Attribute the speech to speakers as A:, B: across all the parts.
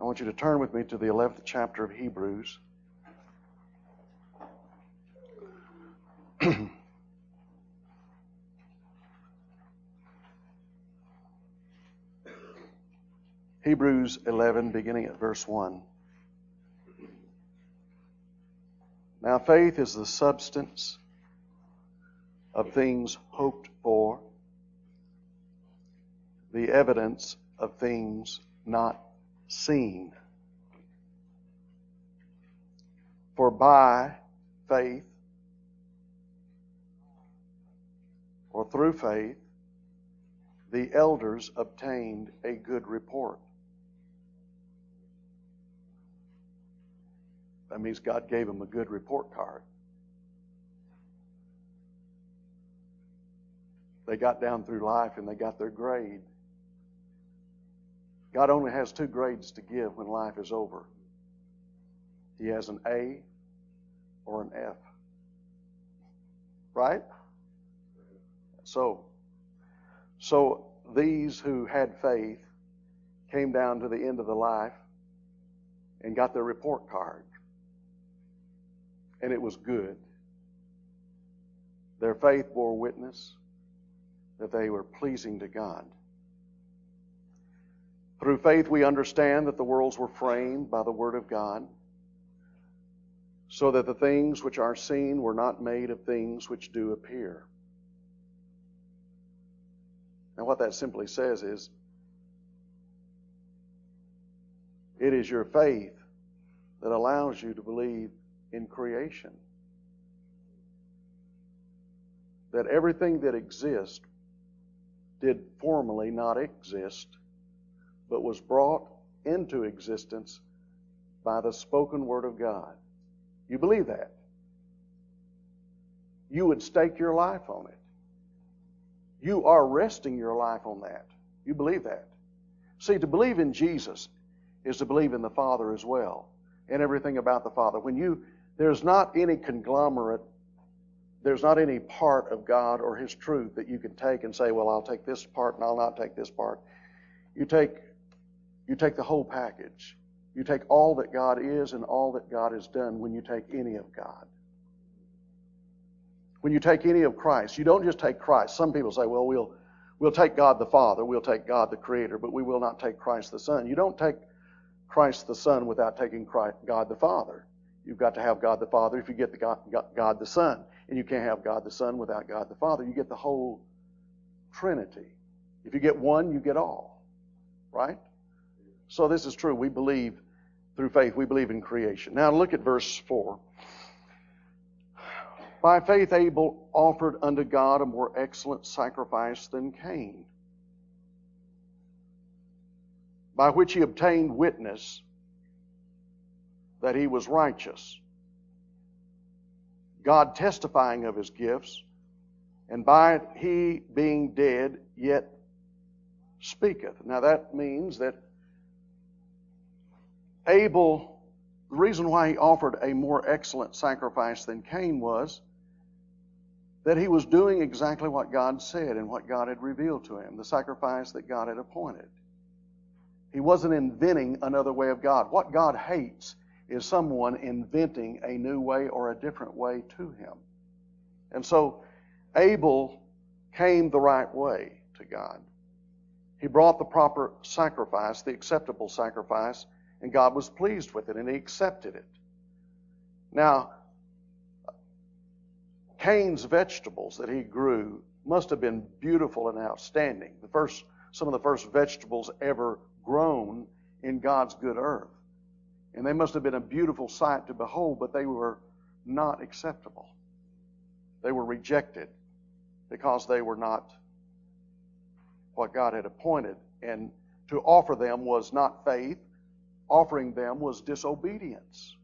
A: I want you to turn with me to the 11th chapter of Hebrews. Hebrews 11, beginning at verse 1. Now, faith is the substance of things hoped for, the evidence of things not seen. For by faith, or through faith, the elders obtained a good report. That means God gave them a good report card. They got down through life and they got their grade. God only has two grades to give when life is over. He has an A or an F. Right? So, so these who had faith came down to the end of the life and got their report card. And it was good. Their faith bore witness that they were pleasing to God. Through faith, we understand that the worlds were framed by the Word of God, so that the things which are seen were not made of things which do appear. Now, what that simply says is it is your faith that allows you to believe in creation. That everything that exists did formerly not exist but was brought into existence by the spoken word of God. You believe that? You would stake your life on it. You are resting your life on that. You believe that. See, to believe in Jesus is to believe in the Father as well and everything about the Father. When you there's not any conglomerate, there's not any part of God or His truth that you can take and say, well, I'll take this part and I'll not take this part. You take you take the whole package. You take all that God is and all that God has done when you take any of God. When you take any of Christ, you don't just take Christ. Some people say, well, we'll, we'll take God the Father, we'll take God the Creator, but we will not take Christ the Son. You don't take Christ the Son without taking Christ, God the Father. You've got to have God the Father if you get the God, God the Son. And you can't have God the Son without God the Father. You get the whole Trinity. If you get one, you get all. Right? So this is true. We believe through faith, we believe in creation. Now look at verse 4. By faith, Abel offered unto God a more excellent sacrifice than Cain, by which he obtained witness that he was righteous, God testifying of his gifts, and by it he being dead yet speaketh. Now that means that Abel, the reason why he offered a more excellent sacrifice than Cain was that he was doing exactly what God said and what God had revealed to him, the sacrifice that God had appointed. He wasn't inventing another way of God. What God hates is someone inventing a new way or a different way to him. And so Abel came the right way to God. He brought the proper sacrifice, the acceptable sacrifice, and God was pleased with it and he accepted it. Now, Cain's vegetables that he grew must have been beautiful and outstanding. The first, some of the first vegetables ever grown in God's good earth. And they must have been a beautiful sight to behold, but they were not acceptable. They were rejected because they were not what God had appointed. And to offer them was not faith, offering them was disobedience.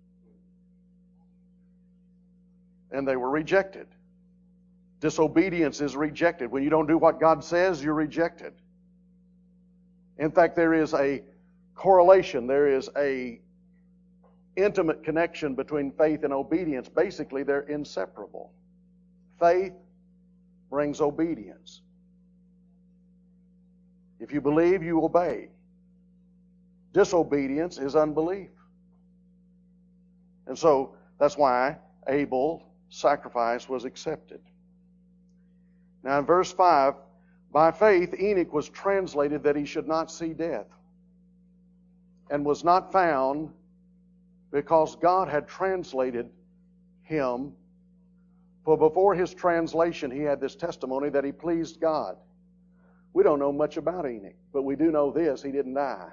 A: And they were rejected. Disobedience is rejected. When you don't do what God says, you're rejected. In fact, there is a correlation, there is a intimate connection between faith and obedience. Basically, they're inseparable. Faith brings obedience. If you believe, you obey. Disobedience is unbelief. And so that's why Abel's sacrifice was accepted. Now in verse 5, by faith Enoch was translated that he should not see death, and was not found because God had translated him. For before his translation, he had this testimony that he pleased God. We don't know much about Enoch, but we do know this he didn't die.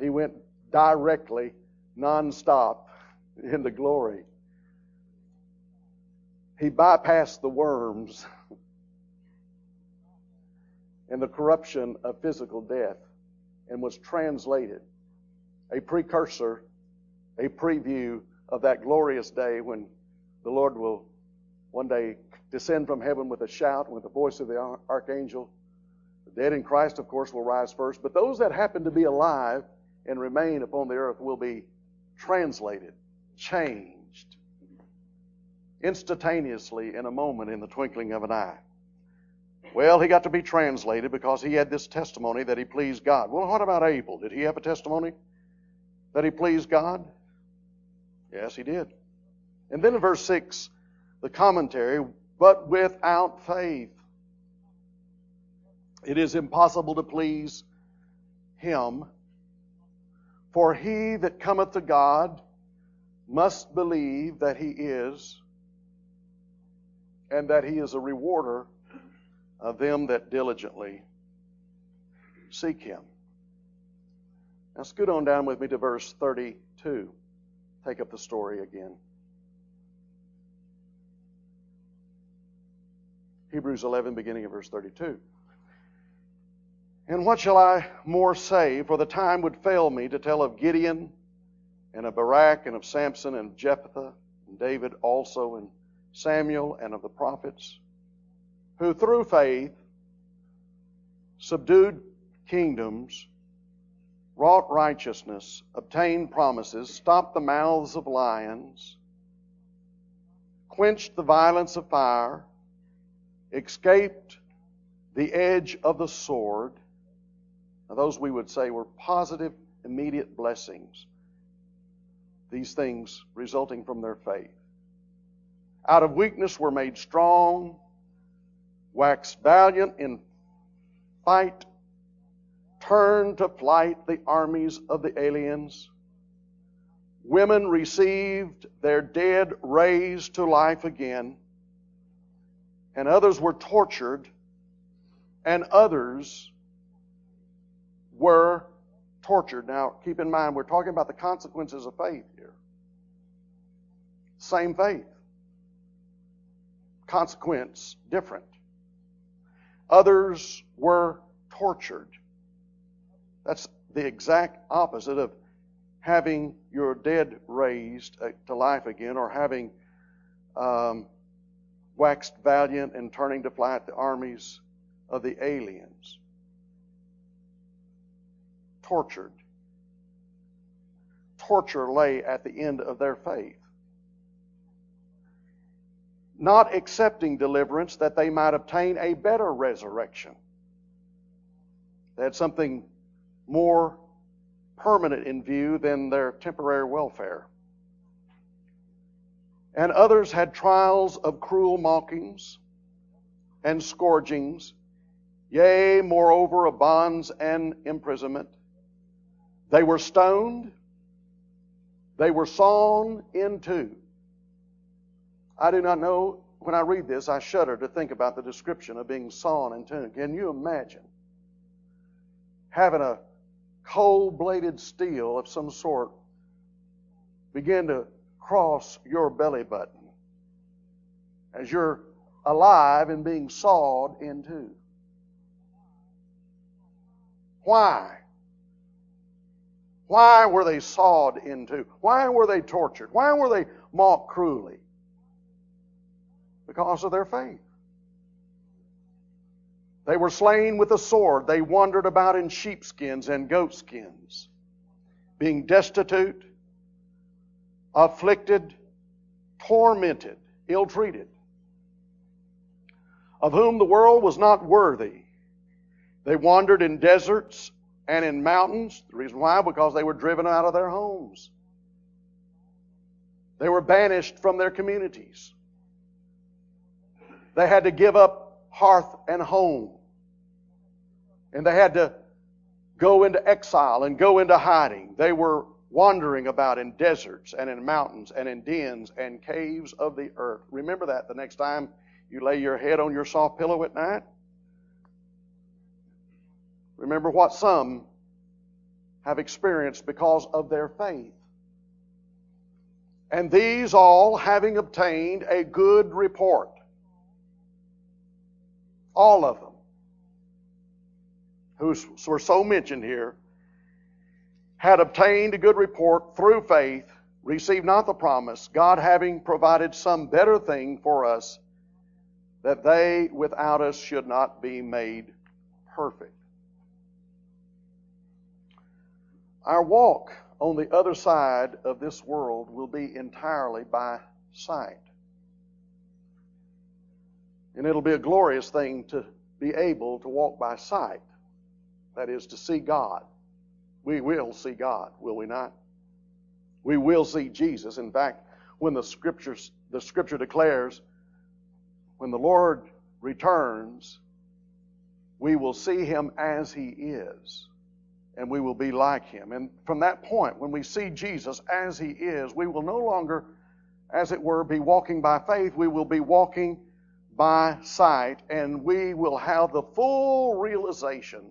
A: He went directly, nonstop, into glory. He bypassed the worms and the corruption of physical death and was translated. A precursor, a preview of that glorious day when the Lord will one day descend from heaven with a shout, with the voice of the archangel. The dead in Christ, of course, will rise first, but those that happen to be alive and remain upon the earth will be translated, changed, instantaneously in a moment, in the twinkling of an eye. Well, he got to be translated because he had this testimony that he pleased God. Well, what about Abel? Did he have a testimony that he pleased God? Yes, he did. And then in verse 6, the commentary, but without faith, it is impossible to please him. For he that cometh to God must believe that he is, and that he is a rewarder of them that diligently seek him. Now scoot on down with me to verse 32. Take up the story again. Hebrews 11, beginning of verse 32. And what shall I more say? For the time would fail me to tell of Gideon and of Barak and of Samson and Jephthah and David also and Samuel and of the prophets who through faith subdued kingdoms, wrought righteousness, obtained promises, stopped the mouths of lions, quenched the violence of fire, escaped the edge of the sword. Now, those we would say were positive, immediate blessings. These things resulting from their faith. Out of weakness were made strong, waxed valiant in fight, turned to flight the armies of the aliens. Women received their dead raised to life again, and others were tortured, and others were tortured. Now, keep in mind, we're talking about the consequences of faith here. Same faith. Consequence different. Others were tortured. That's the exact opposite of having your dead raised uh, to life again or having um, waxed valiant and turning to flight the armies of the aliens. Tortured. Torture lay at the end of their faith not accepting deliverance that they might obtain a better resurrection. They had something more permanent in view than their temporary welfare. And others had trials of cruel mockings and scourgings, yea, moreover, of bonds and imprisonment. They were stoned, they were sawn in two I do not know. When I read this, I shudder to think about the description of being sawn in two. Can you imagine having a cold bladed steel of some sort begin to cross your belly button as you're alive and being sawed in two? Why? Why were they sawed into? Why were they tortured? Why were they mocked cruelly? because of their faith. They were slain with a sword. They wandered about in sheepskins and goatskins, being destitute, afflicted, tormented, ill treated, of whom the world was not worthy. They wandered in deserts and in mountains. The reason why? Because they were driven out of their homes. They were banished from their communities. They had to give up hearth and home. And they had to go into exile and go into hiding. They were wandering about in deserts and in mountains and in dens and caves of the earth. Remember that the next time you lay your head on your soft pillow at night. Remember what some have experienced because of their faith. And these all having obtained a good report. All of them who were so mentioned here had obtained a good report through faith, received not the promise, God having provided some better thing for us, that they without us should not be made perfect. Our walk on the other side of this world will be entirely by sight. And it'll be a glorious thing to be able to walk by sight. That is, to see God. We will see God, will we not? We will see Jesus. In fact, when the scriptures the scripture declares, when the Lord returns, we will see him as he is and we will be like him. And from that point, when we see Jesus as he is, we will no longer, as it were, be walking by faith. We will be walking by sight, and we will have the full realization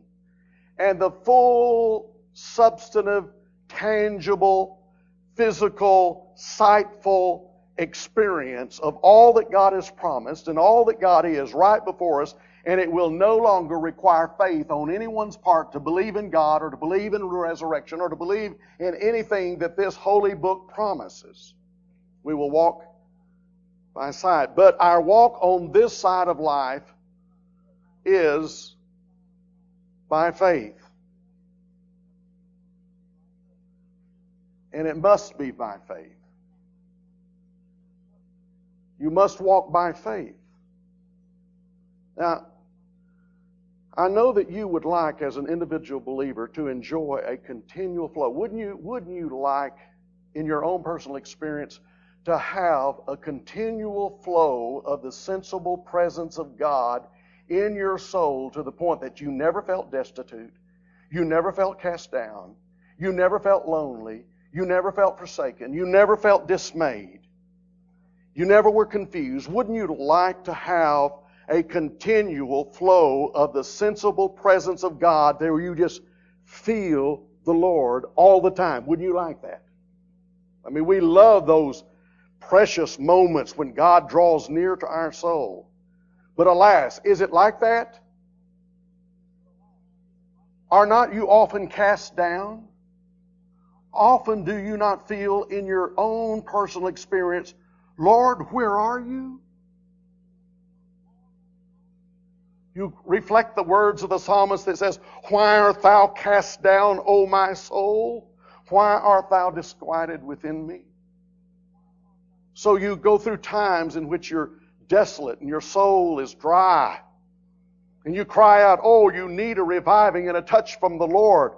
A: and the full substantive, tangible, physical, sightful experience of all that God has promised and all that God is right before us and it will no longer require faith on anyone's part to believe in God or to believe in resurrection or to believe in anything that this holy book promises. We will walk by sight. But our walk on this side of life is by faith. And it must be by faith. You must walk by faith. Now, I know that you would like, as an individual believer, to enjoy a continual flow. Wouldn't you, wouldn't you like, in your own personal experience, to have a continual flow of the sensible presence of God in your soul to the point that you never felt destitute, you never felt cast down, you never felt lonely, you never felt forsaken, you never felt dismayed, you never were confused? Wouldn't you like to have a continual flow of the sensible presence of God there where you just feel the Lord all the time. Wouldn't you like that? I mean, we love those precious moments when God draws near to our soul. But alas, is it like that? Are not you often cast down? Often do you not feel in your own personal experience, Lord, where are you? You reflect the words of the psalmist that says, Why art thou cast down, O my soul? Why art thou disquieted within me? So you go through times in which you're desolate and your soul is dry. And you cry out, Oh, you need a reviving and a touch from the Lord.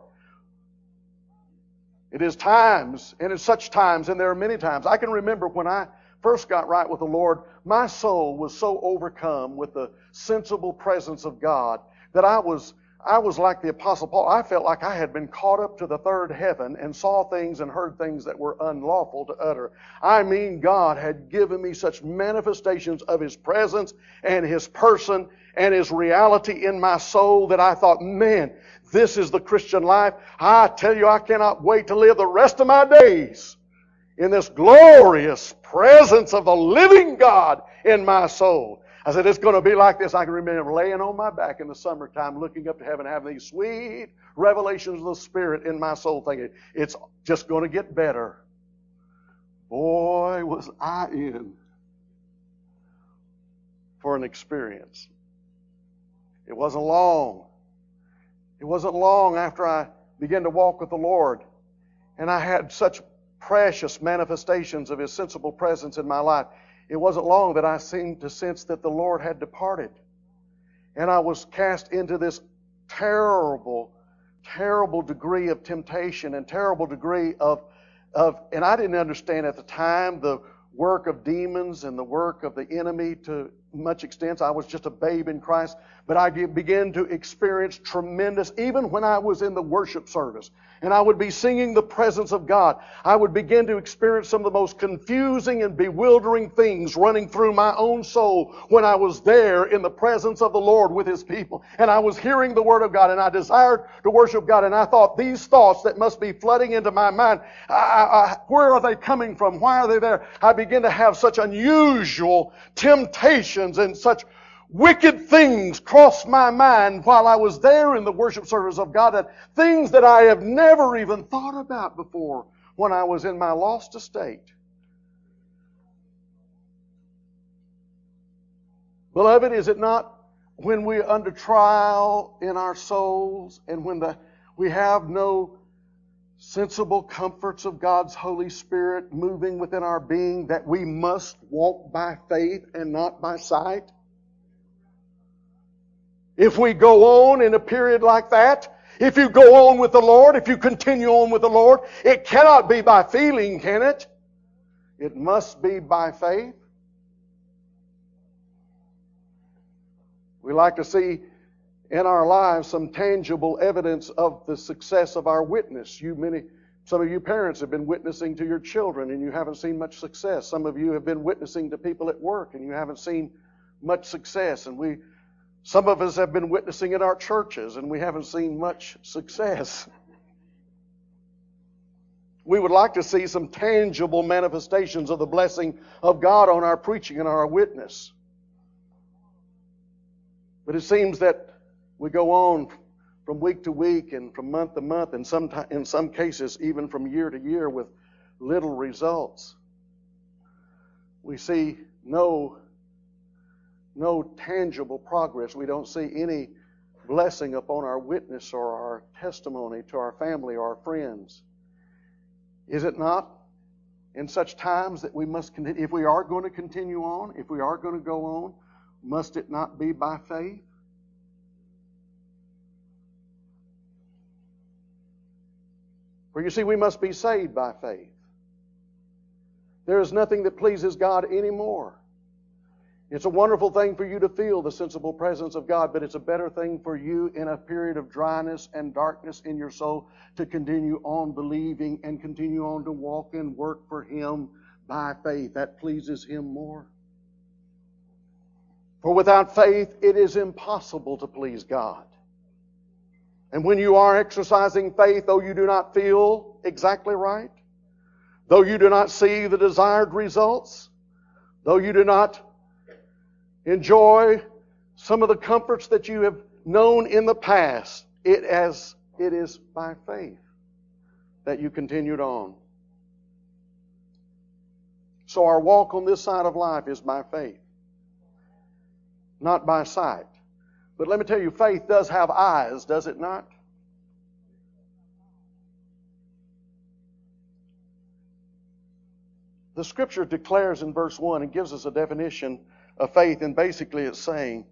A: It is times, and in such times, and there are many times. I can remember when I first got right with the Lord, my soul was so overcome with the sensible presence of God that I was I was like the apostle Paul. I felt like I had been caught up to the third heaven and saw things and heard things that were unlawful to utter. I mean, God had given me such manifestations of His presence and His person and His reality in my soul that I thought, man, this is the Christian life. I tell you, I cannot wait to live the rest of my days in this glorious presence of the living God in my soul. I said, it's going to be like this. I can remember laying on my back in the summertime, looking up to heaven, having these sweet revelations of the Spirit in my soul, thinking, it's just going to get better. Boy, was I in for an experience. It wasn't long. It wasn't long after I began to walk with the Lord, and I had such precious manifestations of His sensible presence in my life. It wasn't long that I seemed to sense that the Lord had departed. And I was cast into this terrible, terrible degree of temptation and terrible degree of, of, and I didn't understand at the time the work of demons and the work of the enemy to much extent. I was just a babe in Christ, but I began to experience tremendous, even when I was in the worship service and I would be singing the presence of God, I would begin to experience some of the most confusing and bewildering things running through my own soul when I was there in the presence of the Lord with His people. And I was hearing the Word of God and I desired to worship God and I thought these thoughts that must be flooding into my mind, I, I, where are they coming from? Why are they there? I begin to have such unusual and such wicked things crossed my mind while I was there in the worship service of God, that things that I have never even thought about before when I was in my lost estate. Beloved, is it not when we're under trial in our souls and when the, we have no sensible comforts of God's Holy Spirit moving within our being that we must walk by faith and not by sight? If we go on in a period like that, if you go on with the Lord, if you continue on with the Lord, it cannot be by feeling, can it? It must be by faith. We like to see in our lives some tangible evidence of the success of our witness. You many some of you parents have been witnessing to your children and you haven't seen much success. Some of you have been witnessing to people at work and you haven't seen much success. And we some of us have been witnessing in our churches and we haven't seen much success. We would like to see some tangible manifestations of the blessing of God on our preaching and our witness. But it seems that we go on from week to week and from month to month, and some, in some cases, even from year to year, with little results. We see no no tangible progress. We don't see any blessing upon our witness or our testimony to our family or our friends. Is it not in such times that we must continue, if we are going to continue on, if we are going to go on, must it not be by faith? For you see, we must be saved by faith. There is nothing that pleases God anymore it's a wonderful thing for you to feel the sensible presence of God, but it's a better thing for you in a period of dryness and darkness in your soul to continue on believing and continue on to walk and work for Him by faith. That pleases Him more. For without faith, it is impossible to please God. And when you are exercising faith, though you do not feel exactly right, though you do not see the desired results, though you do not enjoy some of the comforts that you have known in the past. It as it is by faith that you continued on. So our walk on this side of life is by faith, not by sight. But let me tell you, faith does have eyes, does it not? The scripture declares in verse 1 and gives us a definition of faith, and basically it's saying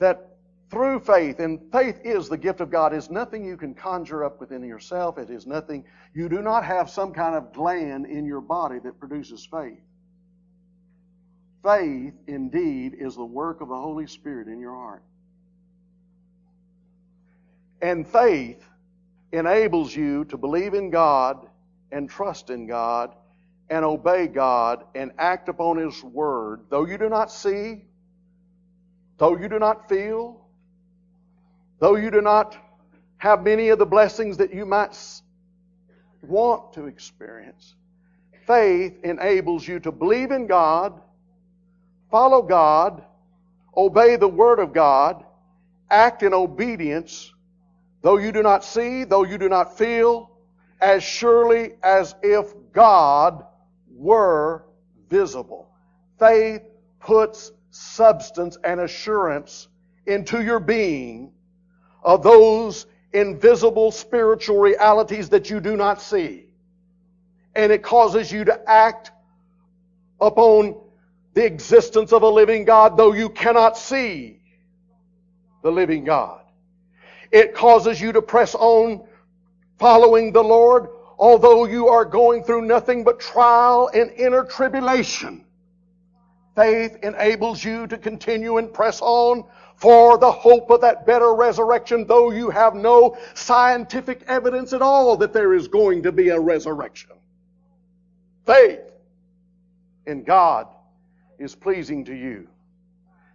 A: that through faith, and faith is the gift of God, is nothing you can conjure up within yourself. It is nothing, you do not have some kind of gland in your body that produces faith. Faith, indeed, is the work of the Holy Spirit in your heart. And faith enables you to believe in God and trust in God and obey God and act upon His Word, though you do not see, though you do not feel, though you do not have many of the blessings that you might want to experience, faith enables you to believe in God, follow God, obey the Word of God, act in obedience, though you do not see, though you do not feel, as surely as if God were visible. Faith puts substance and assurance into your being of those invisible spiritual realities that you do not see. And it causes you to act upon the existence of a living God, though you cannot see the living God. It causes you to press on following the Lord, although you are going through nothing but trial and inner tribulation. Faith enables you to continue and press on for the hope of that better resurrection, though you have no scientific evidence at all that there is going to be a resurrection. Faith in God is pleasing to you.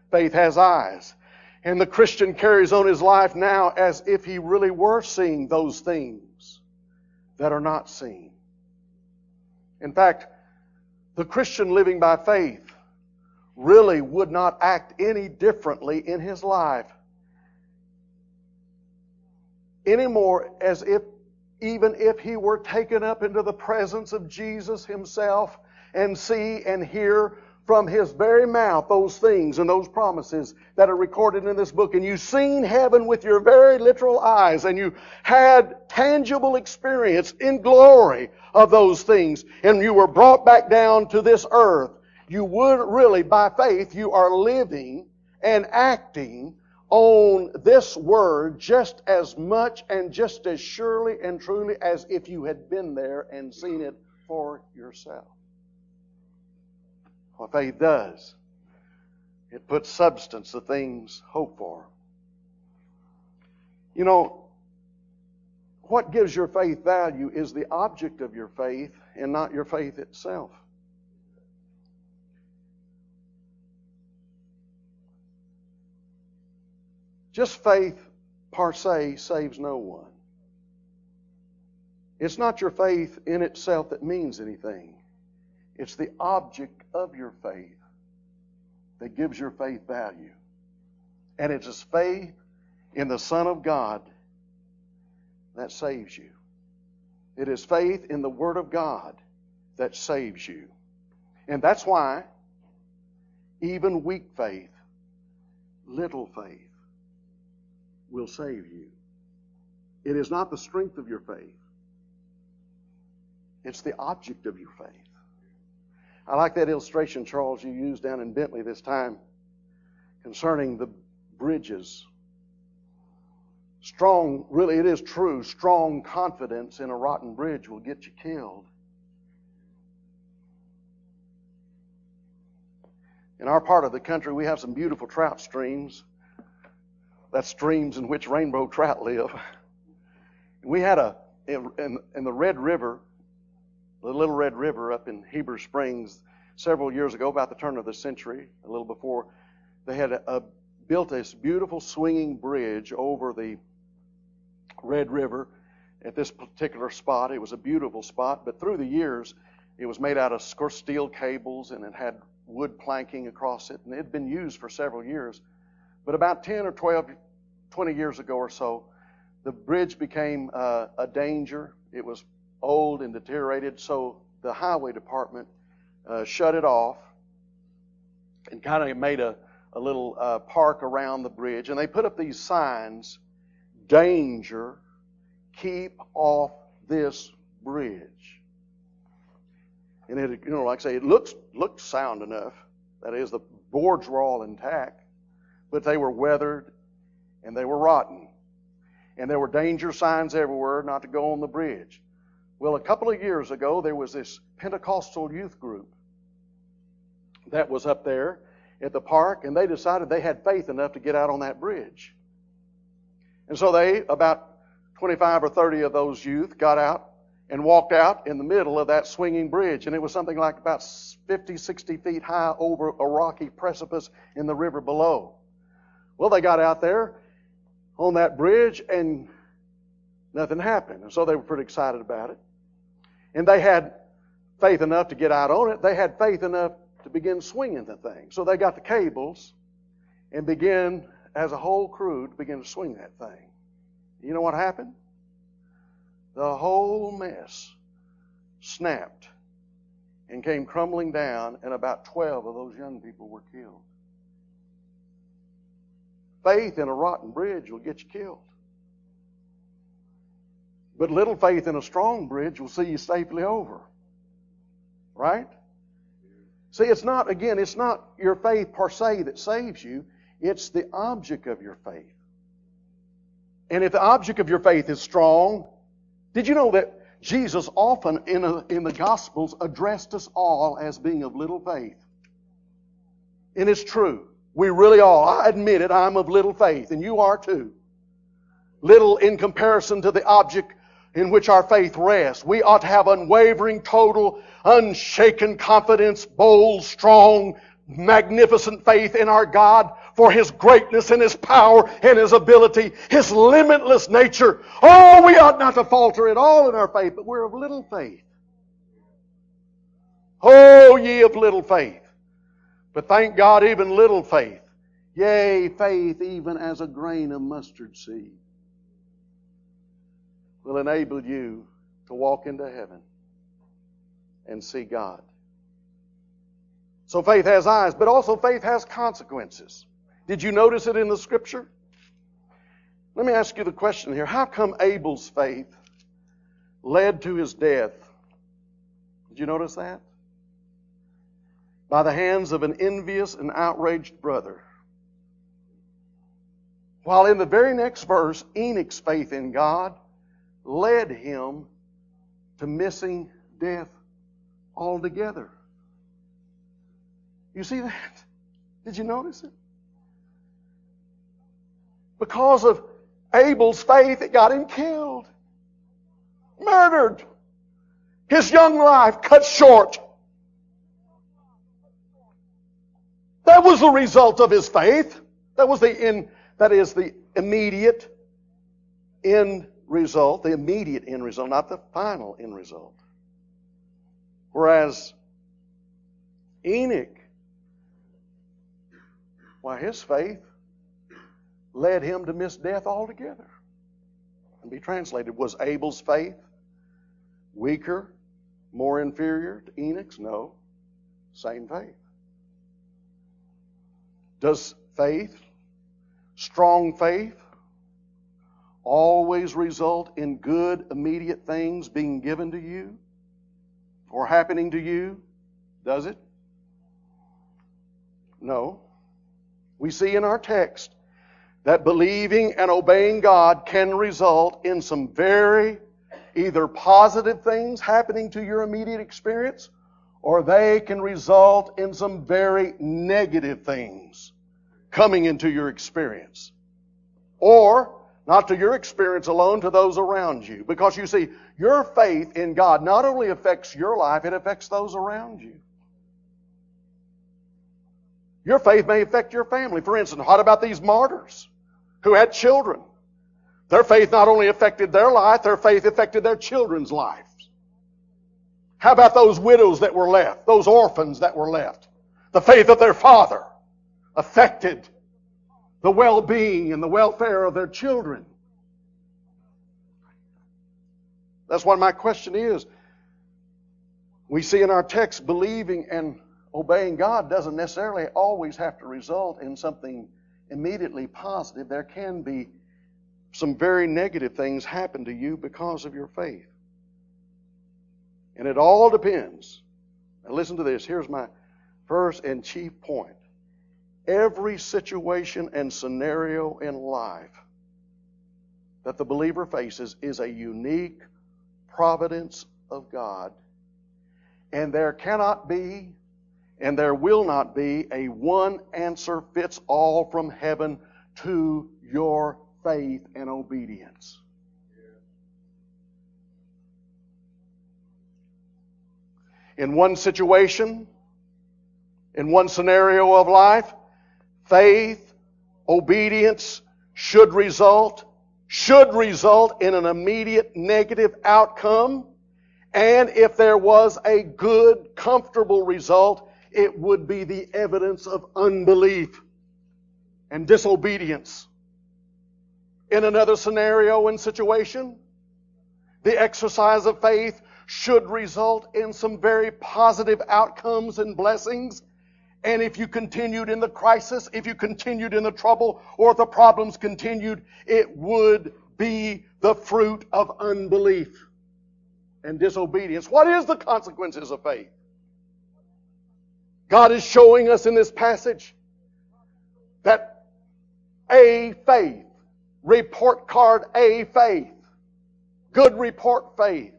A: Faith has eyes. And the Christian carries on his life now as if he really were seeing those things that are not seen. In fact, the Christian living by faith really would not act any differently in his life anymore as if even if he were taken up into the presence of Jesus himself and see and hear from his very mouth those things and those promises that are recorded in this book. And you've seen heaven with your very literal eyes and you had tangible experience in glory of those things. And you were brought back down to this earth. You would really, by faith, you are living and acting on this word just as much and just as surely and truly as if you had been there and seen it for yourself. What faith does, it puts substance to things hoped for. You know, what gives your faith value is the object of your faith and not your faith itself. Just faith per se saves no one. It's not your faith in itself that means anything. It's the object of your faith that gives your faith value. And it is faith in the Son of God that saves you. It is faith in the Word of God that saves you. And that's why even weak faith, little faith, will save you. It is not the strength of your faith, it's the object of your faith. I like that illustration, Charles, you used down in Bentley this time concerning the bridges. Strong, really, it is true, strong confidence in a rotten bridge will get you killed. In our part of the country, we have some beautiful trout streams. That's streams in which rainbow trout live. We had a, in, in the Red River, the Little Red River up in Heber Springs several years ago, about the turn of the century, a little before, they had a, a, built this beautiful swinging bridge over the Red River at this particular spot. It was a beautiful spot, but through the years, it was made out of steel cables and it had wood planking across it, and it had been used for several years. But about 10 or 12, 20 years ago or so, the bridge became uh, a danger. It was old and deteriorated, so the highway department uh, shut it off and kind of made a, a little uh, park around the bridge. And they put up these signs danger, keep off this bridge. And it, you know, like I say, it looks looks sound enough. That is, the boards were all intact, but they were weathered and they were rotten. And there were danger signs everywhere not to go on the bridge. Well, a couple of years ago, there was this Pentecostal youth group that was up there at the park, and they decided they had faith enough to get out on that bridge. And so they, about 25 or 30 of those youth, got out and walked out in the middle of that swinging bridge. And it was something like about 50, 60 feet high over a rocky precipice in the river below. Well, they got out there on that bridge, and nothing happened. And so they were pretty excited about it. And they had faith enough to get out on it. They had faith enough to begin swinging the thing. So they got the cables and began, as a whole crew, to begin to swing that thing. You know what happened? The whole mess snapped and came crumbling down, and about 12 of those young people were killed. Faith in a rotten bridge will get you killed. But little faith in a strong bridge will see you safely over. Right? See, it's not, again, it's not your faith per se that saves you, it's the object of your faith And if the object of your faith is strong, did you know that Jesus often in, a, in the Gospels addressed us all as being of little faith? And it's true. We really are. I admit it, I'm of little faith, and you are too. Little in comparison to the object in which our faith rests. We ought to have unwavering, total, unshaken confidence, bold, strong, magnificent faith in our God for His greatness and His power and His ability, His limitless nature. Oh, we ought not to falter at all in our faith, but we're of little faith. Oh, ye of little faith. But thank God, even little faith, yea, faith even as a grain of mustard seed, will enable you to walk into heaven and see God. So faith has eyes, but also faith has consequences. Did you notice it in the scripture? Let me ask you the question here. How come Abel's faith led to his death? Did you notice that? By the hands of an envious and outraged brother. While in the very next verse, Enoch's faith in God led him to missing death altogether. You see that? Did you notice it? Because of Abel's faith, it got him killed. Murdered. His young life cut short. That was the result of his faith. That was the in, that is the immediate end result, the immediate end result, not the final end result. Whereas Enoch why, his faith led him to miss death altogether. And be translated, was Abel's faith weaker, more inferior to Enoch's? No. Same faith. Does faith, strong faith, always result in good, immediate things being given to you or happening to you? Does it? No. We see in our text that believing and obeying God can result in some very either positive things happening to your immediate experience or they can result in some very negative things coming into your experience. Or, not to your experience alone, to those around you. Because you see, your faith in God not only affects your life, it affects those around you. Your faith may affect your family. For instance, what about these martyrs who had children? Their faith not only affected their life, their faith affected their children's lives. How about those widows that were left, those orphans that were left? The faith of their father affected the well-being and the welfare of their children. That's what my question is. We see in our text believing and obeying God doesn't necessarily always have to result in something immediately positive. There can be some very negative things happen to you because of your faith. And it all depends. Now listen to this. Here's my first and chief point. Every situation and scenario in life that the believer faces is a unique providence of God. And there cannot be and there will not be a one answer fits all from heaven to your faith and obedience. In one situation, in one scenario of life, faith, obedience should result, should result in an immediate negative outcome. And if there was a good, comfortable result, it would be the evidence of unbelief and disobedience. In another scenario and situation, the exercise of faith should result in some very positive outcomes and blessings. And if you continued in the crisis, if you continued in the trouble, or the problems continued, it would be the fruit of unbelief and disobedience. What is the consequences of faith? God is showing us in this passage that a faith report card A faith. Good report faith.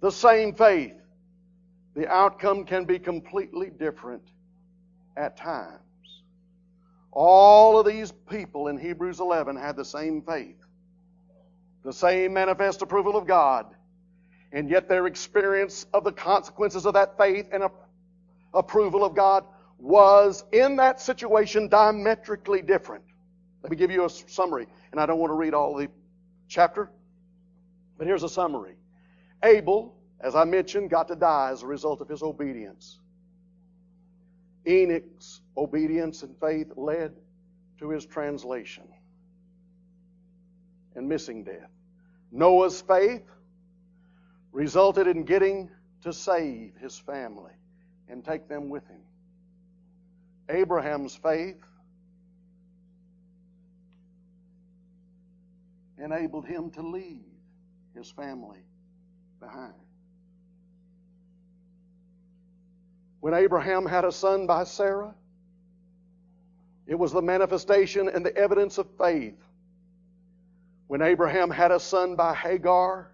A: The same faith. The outcome can be completely different at times. All of these people in Hebrews 11 had the same faith, the same manifest approval of God, and yet their experience of the consequences of that faith and approval of God was in that situation diametrically different. Let me give you a summary, and I don't want to read all the chapter, but here's a summary. Abel, as I mentioned, got to die as a result of his obedience. Enoch's obedience and faith led to his translation and missing death. Noah's faith resulted in getting to save his family and take them with him. Abraham's faith enabled him to leave his family behind. When Abraham had a son by Sarah, it was the manifestation and the evidence of faith. When Abraham had a son by Hagar,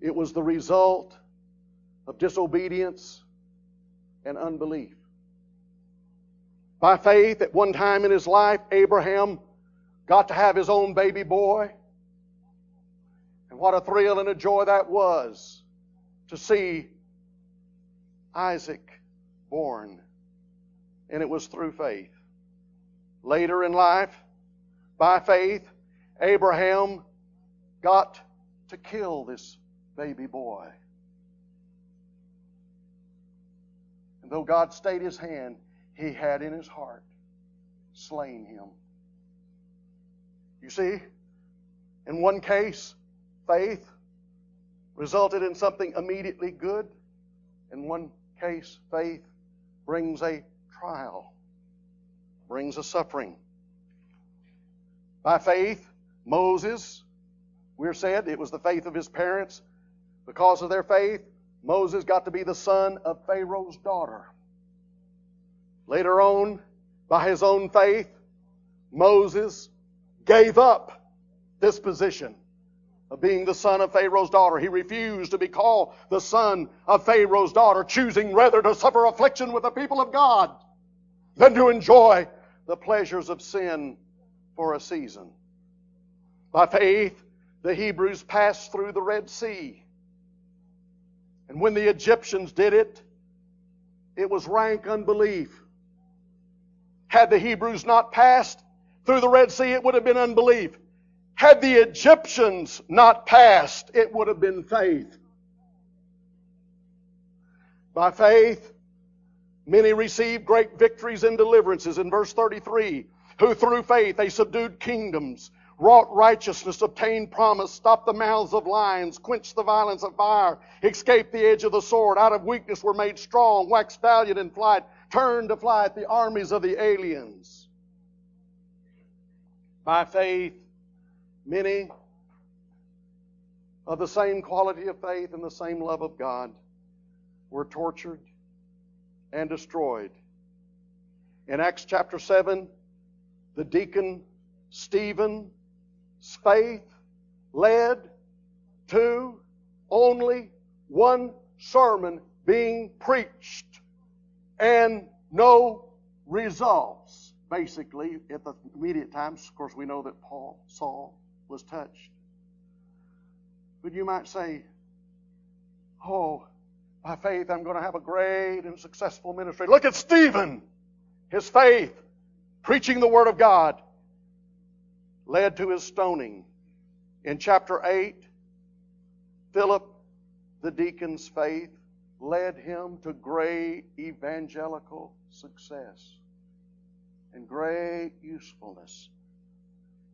A: it was the result of disobedience and unbelief. By faith, at one time in his life, Abraham got to have his own baby boy. And what a thrill and a joy that was to see Isaac born. And it was through faith. Later in life, by faith, Abraham got to kill this baby boy. And though God stayed his hand, he had in his heart slain him. You see, in one case, faith resulted in something immediately good. In one case, faith brings a trial, brings a suffering. By faith, Moses, we're said it was the faith of his parents. Because of their faith, Moses got to be the son of Pharaoh's daughter. Later on, by his own faith, Moses gave up this position of being the son of Pharaoh's daughter. He refused to be called the son of Pharaoh's daughter, choosing rather to suffer affliction with the people of God than to enjoy the pleasures of sin for a season. By faith, the Hebrews passed through the Red Sea. And when the Egyptians did it, it was rank unbelief. Had the Hebrews not passed through the Red Sea, it would have been unbelief. Had the Egyptians not passed, it would have been faith. By faith, many received great victories and deliverances. In verse 33, who through faith they subdued kingdoms, wrought righteousness, obtained promise, stopped the mouths of lions, quenched the violence of fire, escaped the edge of the sword, out of weakness were made strong, waxed valiant in flight, turned to flight the armies of the aliens. By faith, Many of the same quality of faith and the same love of God were tortured and destroyed. In Acts chapter 7, the deacon Stephen's faith led to only one sermon being preached and no results. Basically, at the immediate times, of course, we know that Paul, Saul, was touched. But you might say, Oh, by faith, I'm going to have a great and successful ministry. Look at Stephen. His faith, preaching the Word of God, led to his stoning. In chapter 8, Philip, the deacon's faith, led him to great evangelical success and great usefulness.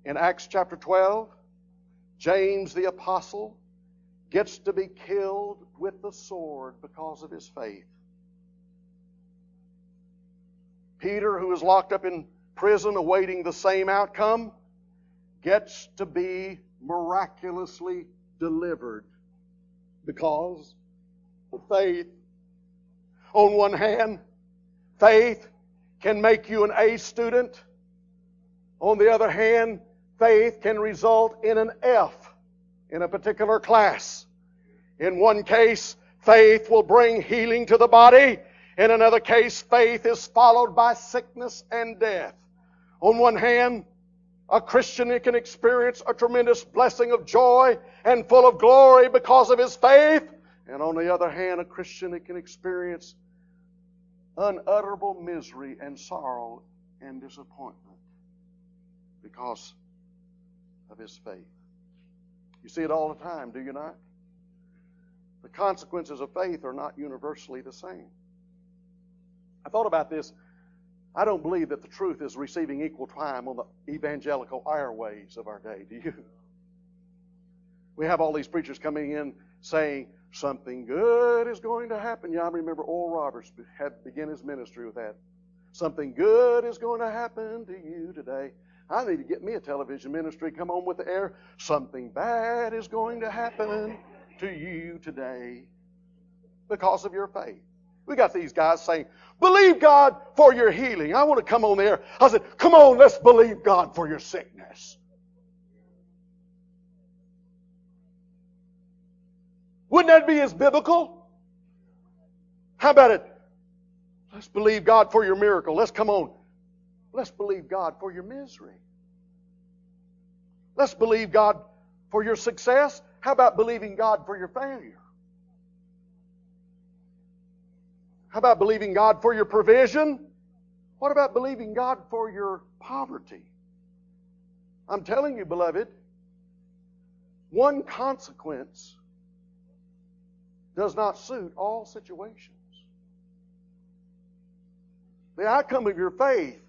A: In Acts chapter 12, James the apostle gets to be killed with the sword because of his faith. Peter, who is locked up in prison awaiting the same outcome, gets to be miraculously delivered because of faith. On one hand, faith can make you an A student. On the other hand, faith can result in an F in a particular class. In one case, faith will bring healing to the body. In another case, faith is followed by sickness and death. On one hand, a Christian can experience a tremendous blessing of joy and full of glory because of his faith. And on the other hand, a Christian can experience unutterable misery and sorrow and disappointment because of his faith. You see it all the time, do you not? The consequences of faith are not universally the same. I thought about this. I don't believe that the truth is receiving equal time on the evangelical airways of our day. Do you? We have all these preachers coming in saying something good is going to happen. Yeah, I remember Oral Roberts had begun his ministry with that. Something good is going to happen to you today. I need to get me a television ministry. Come on with the air. Something bad is going to happen to you today because of your faith. We got these guys saying, believe God for your healing. I want to come on the air. I said, come on, let's believe God for your sickness. Wouldn't that be as biblical? How about it? Let's believe God for your miracle. Let's come on. Let's believe God for your misery. Let's believe God for your success. How about believing God for your failure? How about believing God for your provision? What about believing God for your poverty? I'm telling you, beloved, one consequence does not suit all situations. The outcome of your faith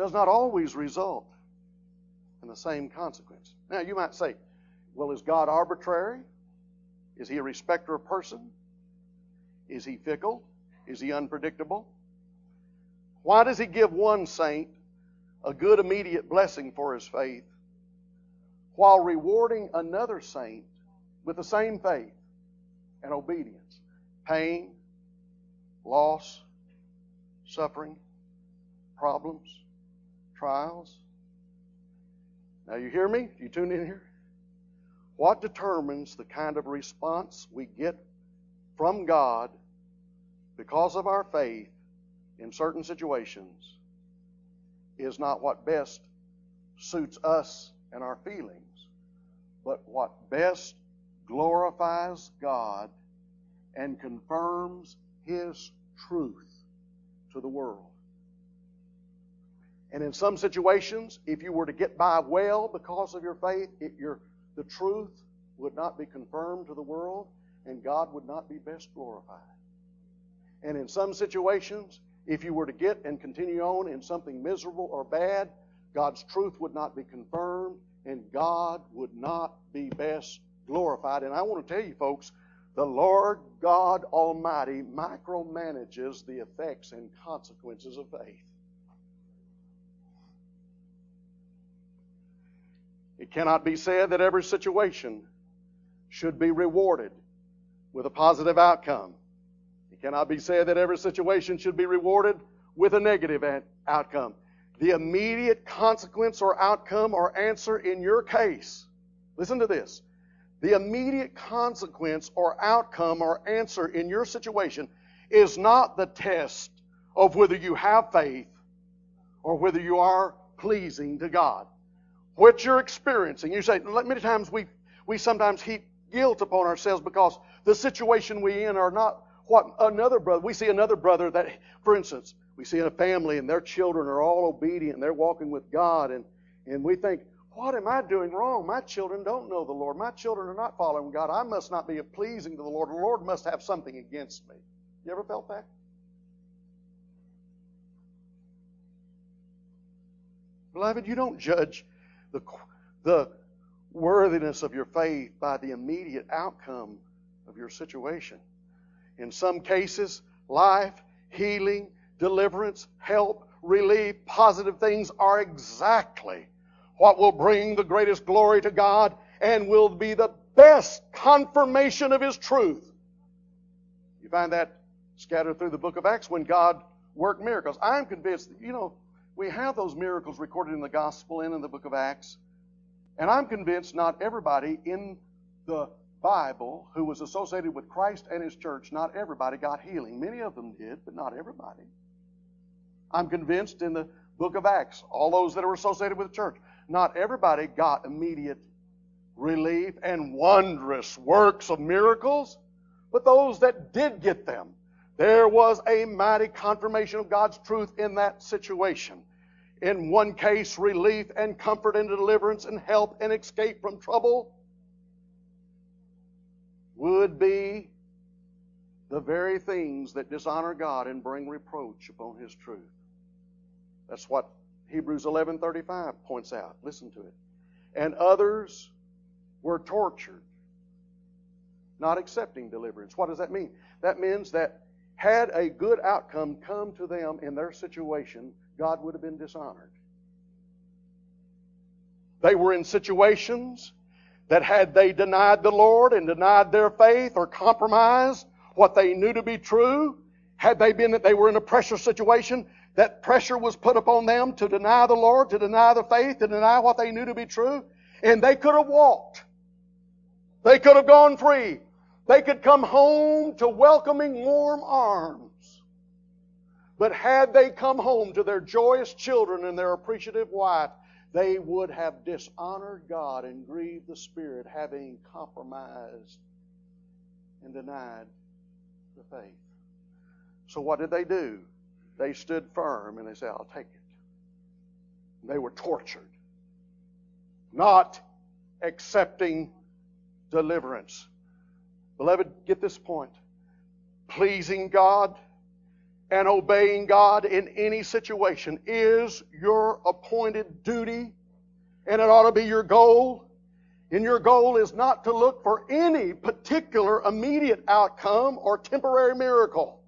A: does not always result in the same consequence. Now, you might say, well, is God arbitrary? Is he a respecter of person? Is he fickle? Is he unpredictable? Why does he give one saint a good immediate blessing for his faith while rewarding another saint with the same faith and obedience? Pain, loss, suffering, problems, trials. Now, you hear me? You tune in here? What determines the kind of response we get from God because of our faith in certain situations is not what best suits us and our feelings, but what best glorifies God and confirms His truth to the world. And in some situations, if you were to get by well because of your faith, it, your the truth would not be confirmed to the world, and God would not be best glorified. And in some situations, if you were to get and continue on in something miserable or bad, God's truth would not be confirmed, and God would not be best glorified. And I want to tell you, folks, the Lord God Almighty micromanages the effects and consequences of faith. It cannot be said that every situation should be rewarded with a positive outcome. It cannot be said that every situation should be rewarded with a negative outcome. The immediate consequence or outcome or answer in your case, listen to this. The immediate consequence or outcome or answer in your situation is not the test of whether you have faith or whether you are pleasing to God what you're experiencing. You say, many times we, we sometimes heap guilt upon ourselves because the situation we in are not what another brother. We see another brother that, for instance, we see in a family and their children are all obedient they're walking with God and, and we think, what am I doing wrong? My children don't know the Lord. My children are not following God. I must not be pleasing to the Lord. The Lord must have something against me. You ever felt that? Beloved, you don't judge the, the worthiness of your faith by the immediate outcome of your situation. In some cases, life, healing, deliverance, help, relief, positive things are exactly what will bring the greatest glory to God and will be the best confirmation of His truth. You find that scattered through the book of Acts when God worked miracles. I'm convinced, that, you know, we have those miracles recorded in the gospel and in the book of Acts. And I'm convinced not everybody in the Bible who was associated with Christ and His church, not everybody got healing. Many of them did, but not everybody. I'm convinced in the book of Acts, all those that were associated with the church, not everybody got immediate relief and wondrous works of miracles, but those that did get them, there was a mighty confirmation of God's truth in that situation. In one case, relief and comfort and deliverance and help and escape from trouble would be the very things that dishonor God and bring reproach upon His truth. That's what Hebrews 11:35 points out. Listen to it. And others were tortured, not accepting deliverance. What does that mean? That means that had a good outcome come to them in their situation, God would have been dishonored. They were in situations that had they denied the Lord and denied their faith or compromised what they knew to be true, had they been that they were in a pressure situation, that pressure was put upon them to deny the Lord, to deny the faith, to deny what they knew to be true, and they could have walked. They could have gone free. They could come home to welcoming warm arms. But had they come home to their joyous children and their appreciative wife, they would have dishonored God and grieved the Spirit, having compromised and denied the faith. So, what did they do? They stood firm and they said, I'll take it. They were tortured, not accepting deliverance. Beloved, get this point. Pleasing God and obeying God in any situation is your appointed duty, and it ought to be your goal. And your goal is not to look for any particular immediate outcome or temporary miracle.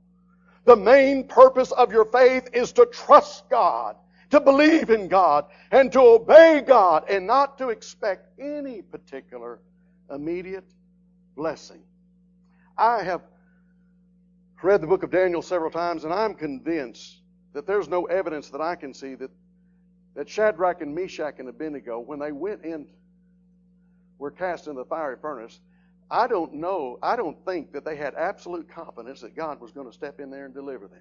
A: The main purpose of your faith is to trust God, to believe in God, and to obey God, and not to expect any particular immediate blessing. I have read the book of Daniel several times, and I'm convinced that there's no evidence that I can see that, that Shadrach and Meshach and Abednego, when they went in, were cast into the fiery furnace. I don't know, I don't think that they had absolute confidence that God was going to step in there and deliver them.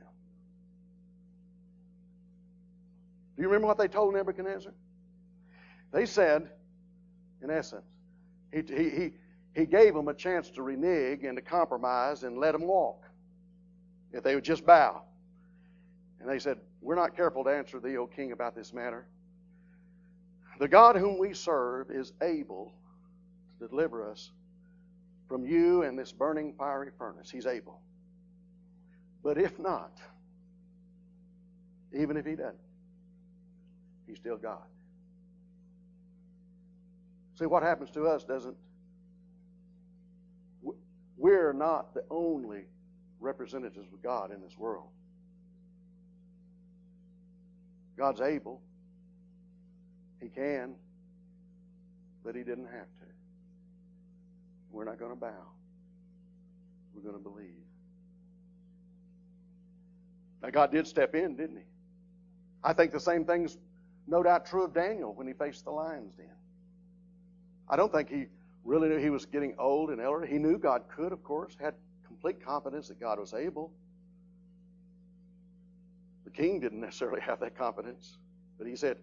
A: Do you remember what they told Nebuchadnezzar? They said, in essence, he, he, he, gave them a chance to renege and to compromise and let them walk if they would just bow. And they said, We're not careful to answer thee, O king, about this matter. The God whom we serve is able to deliver us from you and this burning fiery furnace. He's able. But if not, even if he doesn't, he's still God. See, what happens to us doesn't. We're not the only representatives of God in this world. God's able. He can, but He didn't have to. We're not going to bow. We're going to believe. Now, God did step in, didn't He? I think the same thing's no doubt true of Daniel when he faced the lions den. I don't think he really knew he was getting old and elderly. He knew God could, of course, had complete confidence that God was able. The king didn't necessarily have that confidence, but he said,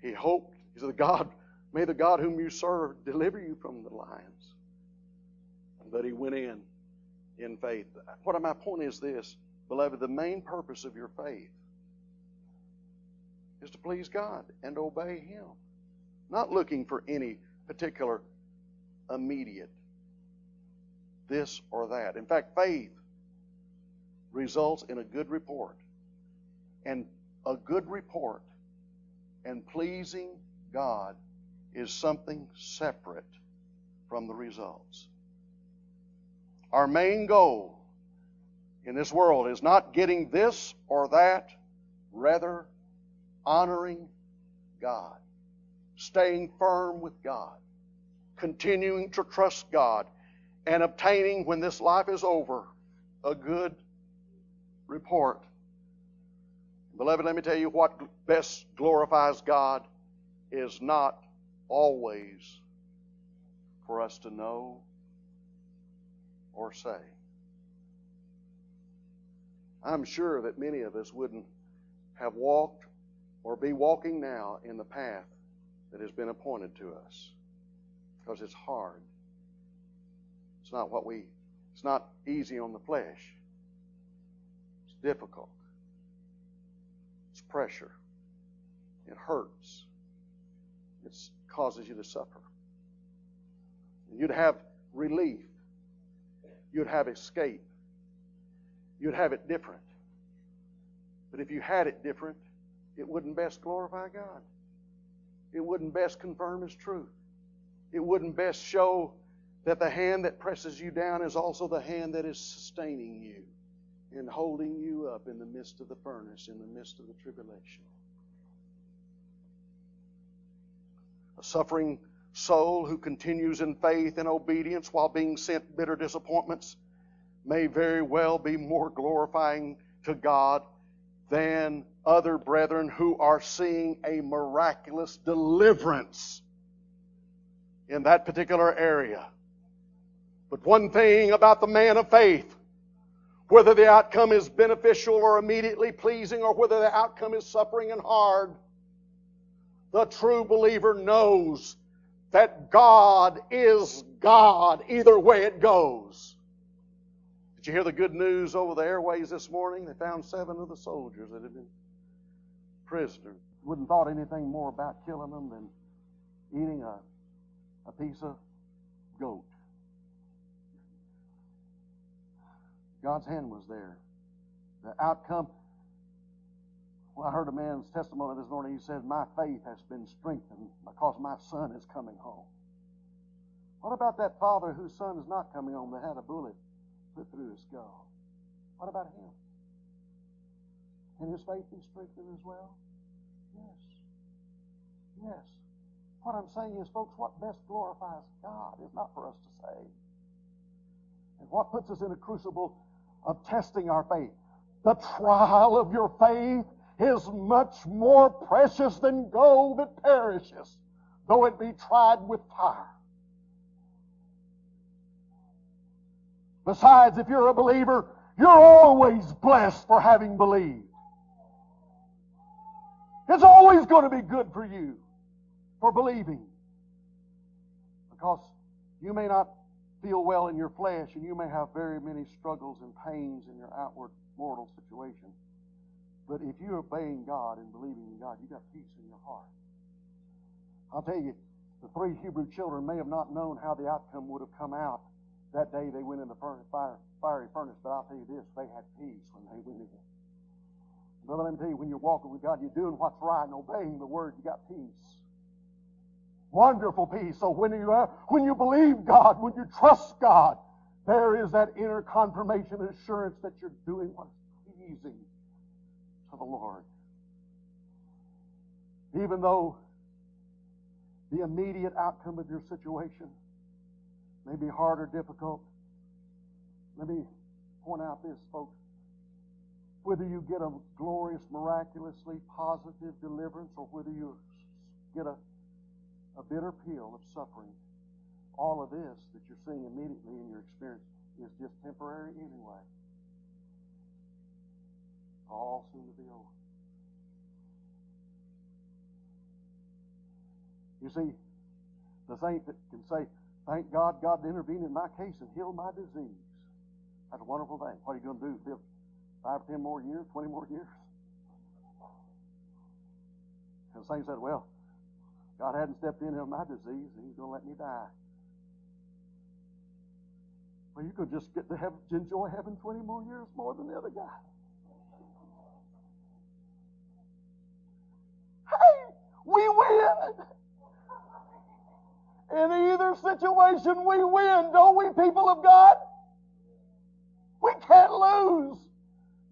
A: he hoped, he said, God, may the God whom you serve deliver you from the lions. But he went in in faith. What my point is this, beloved, the main purpose of your faith is to please God and obey Him. Not looking for any particular immediate this or that. In fact, faith results in a good report. And a good report and pleasing God is something separate from the results. Our main goal in this world is not getting this or that, rather, honoring God, staying firm with God, continuing to trust God, and obtaining, when this life is over, a good report. Beloved, let me tell you what best glorifies God is not always for us to know or say. I'm sure that many of us wouldn't have walked or be walking now in the path that has been appointed to us because it's hard. It's not what we, it's not easy on the flesh. It's difficult. It's pressure. It hurts. It causes you to suffer. You'd have relief. You'd have escape. You'd have it different. But if you had it different, it wouldn't best glorify God. It wouldn't best confirm His truth. It wouldn't best show that the hand that presses you down is also the hand that is sustaining you and holding you up in the midst of the furnace, in the midst of the tribulation. A suffering soul who continues in faith and obedience while being sent bitter disappointments may very well be more glorifying to God than other brethren who are seeing a miraculous deliverance in that particular area. But one thing about the man of faith, whether the outcome is beneficial or immediately pleasing, or whether the outcome is suffering and hard, the true believer knows that God is God either way it goes. Did you hear the good news over the airways this morning? They found seven of the soldiers that had been prisoners. Wouldn't thought anything more about killing them than eating a, a piece of goat. God's hand was there. The outcome. Well, I heard a man's testimony this morning. He said, My faith has been strengthened because my son is coming home. What about that father whose son is not coming home that had a bullet put through his skull? What about him? Can his faith be strengthened as well? Yes. Yes. What I'm saying is, folks, what best glorifies God is not for us to say. And what puts us in a crucible of testing our faith? The trial of your faith is much more precious than gold that perishes, though it be tried with fire. Besides, if you're a believer, you're always blessed for having believed. It's always going to be good for you for believing. Because you may not feel well in your flesh and you may have very many struggles and pains in your outward mortal situation. But if you're obeying God and believing in God, you got peace in your heart. I'll tell you, the three Hebrew children may have not known how the outcome would have come out that day they went in the fire, fiery furnace, but I'll tell you this, they had peace when they went in. there. Brother, let me tell you, when you're walking with God, you're doing what's right and obeying the word, you got peace. Wonderful peace. So when you uh, when you believe God, when you trust God, there is that inner confirmation and assurance that you're doing what's pleasing to the Lord. Even though the immediate outcome of your situation may be hard or difficult, let me point out this, folks. Whether you get a glorious, miraculously positive deliverance or whether you get a, a bitter pill of suffering, all of this that you're seeing immediately in your experience is just temporary anyway. All soon to be over. You see, the saint that can say, Thank God God intervened in my case and healed my disease. That's a wonderful thing. What are you going to do? Live five, ten more years, twenty more years? And the saint said, Well, God hadn't stepped in on my disease, and He's going to let me die. Well, you could just get to heaven, enjoy heaven 20 more years more than the other guy. Hey, we win. In either situation, we win, don't we, people of God? We can't lose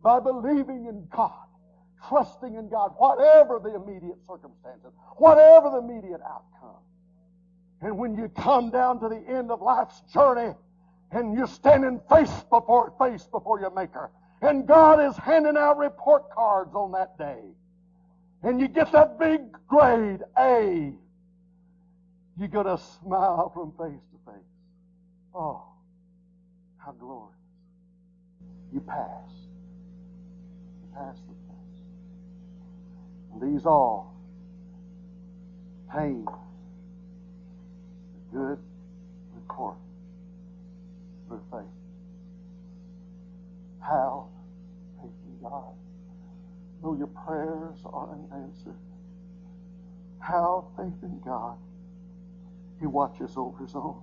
A: by believing in God, trusting in God, whatever the immediate circumstances, whatever the immediate outcome. And when you come down to the end of life's journey and you're standing face before face before your Maker, and God is handing out report cards on that day. And you get that big grade, A. You're to smile from face to face. Oh, how glorious. You pass. You pass these all pain, the good report through faith. How? Faith in God. Though your prayers are unanswered. How faith in God. He watches over his own.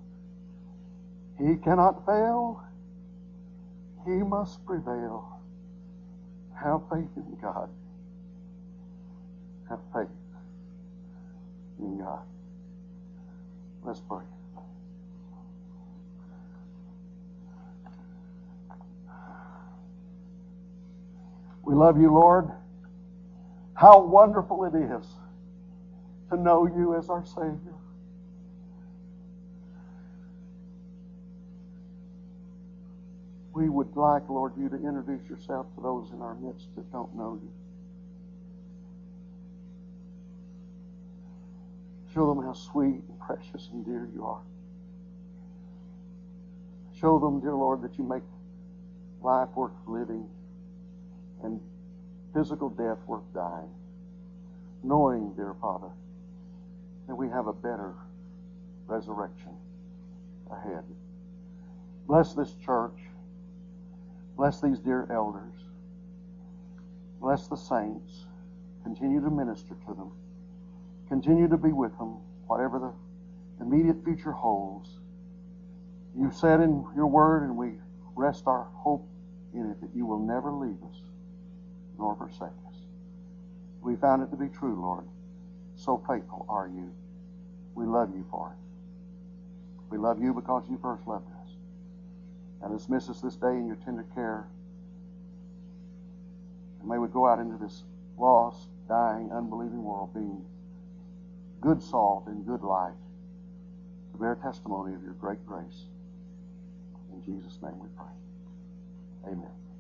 A: He cannot fail. He must prevail. Have faith in God. Have faith in God. Let's pray. We love you, Lord. How wonderful it is to know you as our Savior. We would like, Lord, you to introduce yourself to those in our midst that don't know you. Show them how sweet and precious and dear you are. Show them, dear Lord, that you make life worth living and physical death worth dying. Knowing, dear Father, that we have a better resurrection ahead. Bless this church. Bless these dear elders. Bless the saints. Continue to minister to them. Continue to be with them, whatever the immediate future holds. You said in your word, and we rest our hope in it, that you will never leave us nor forsake us. We found it to be true, Lord. So faithful are you. We love you for it. We love you because you first loved us. And dismiss us this day in your tender care. And may we go out into this lost, dying, unbelieving world being good salt and good light to bear testimony of your great grace. In Jesus' name we pray. Amen.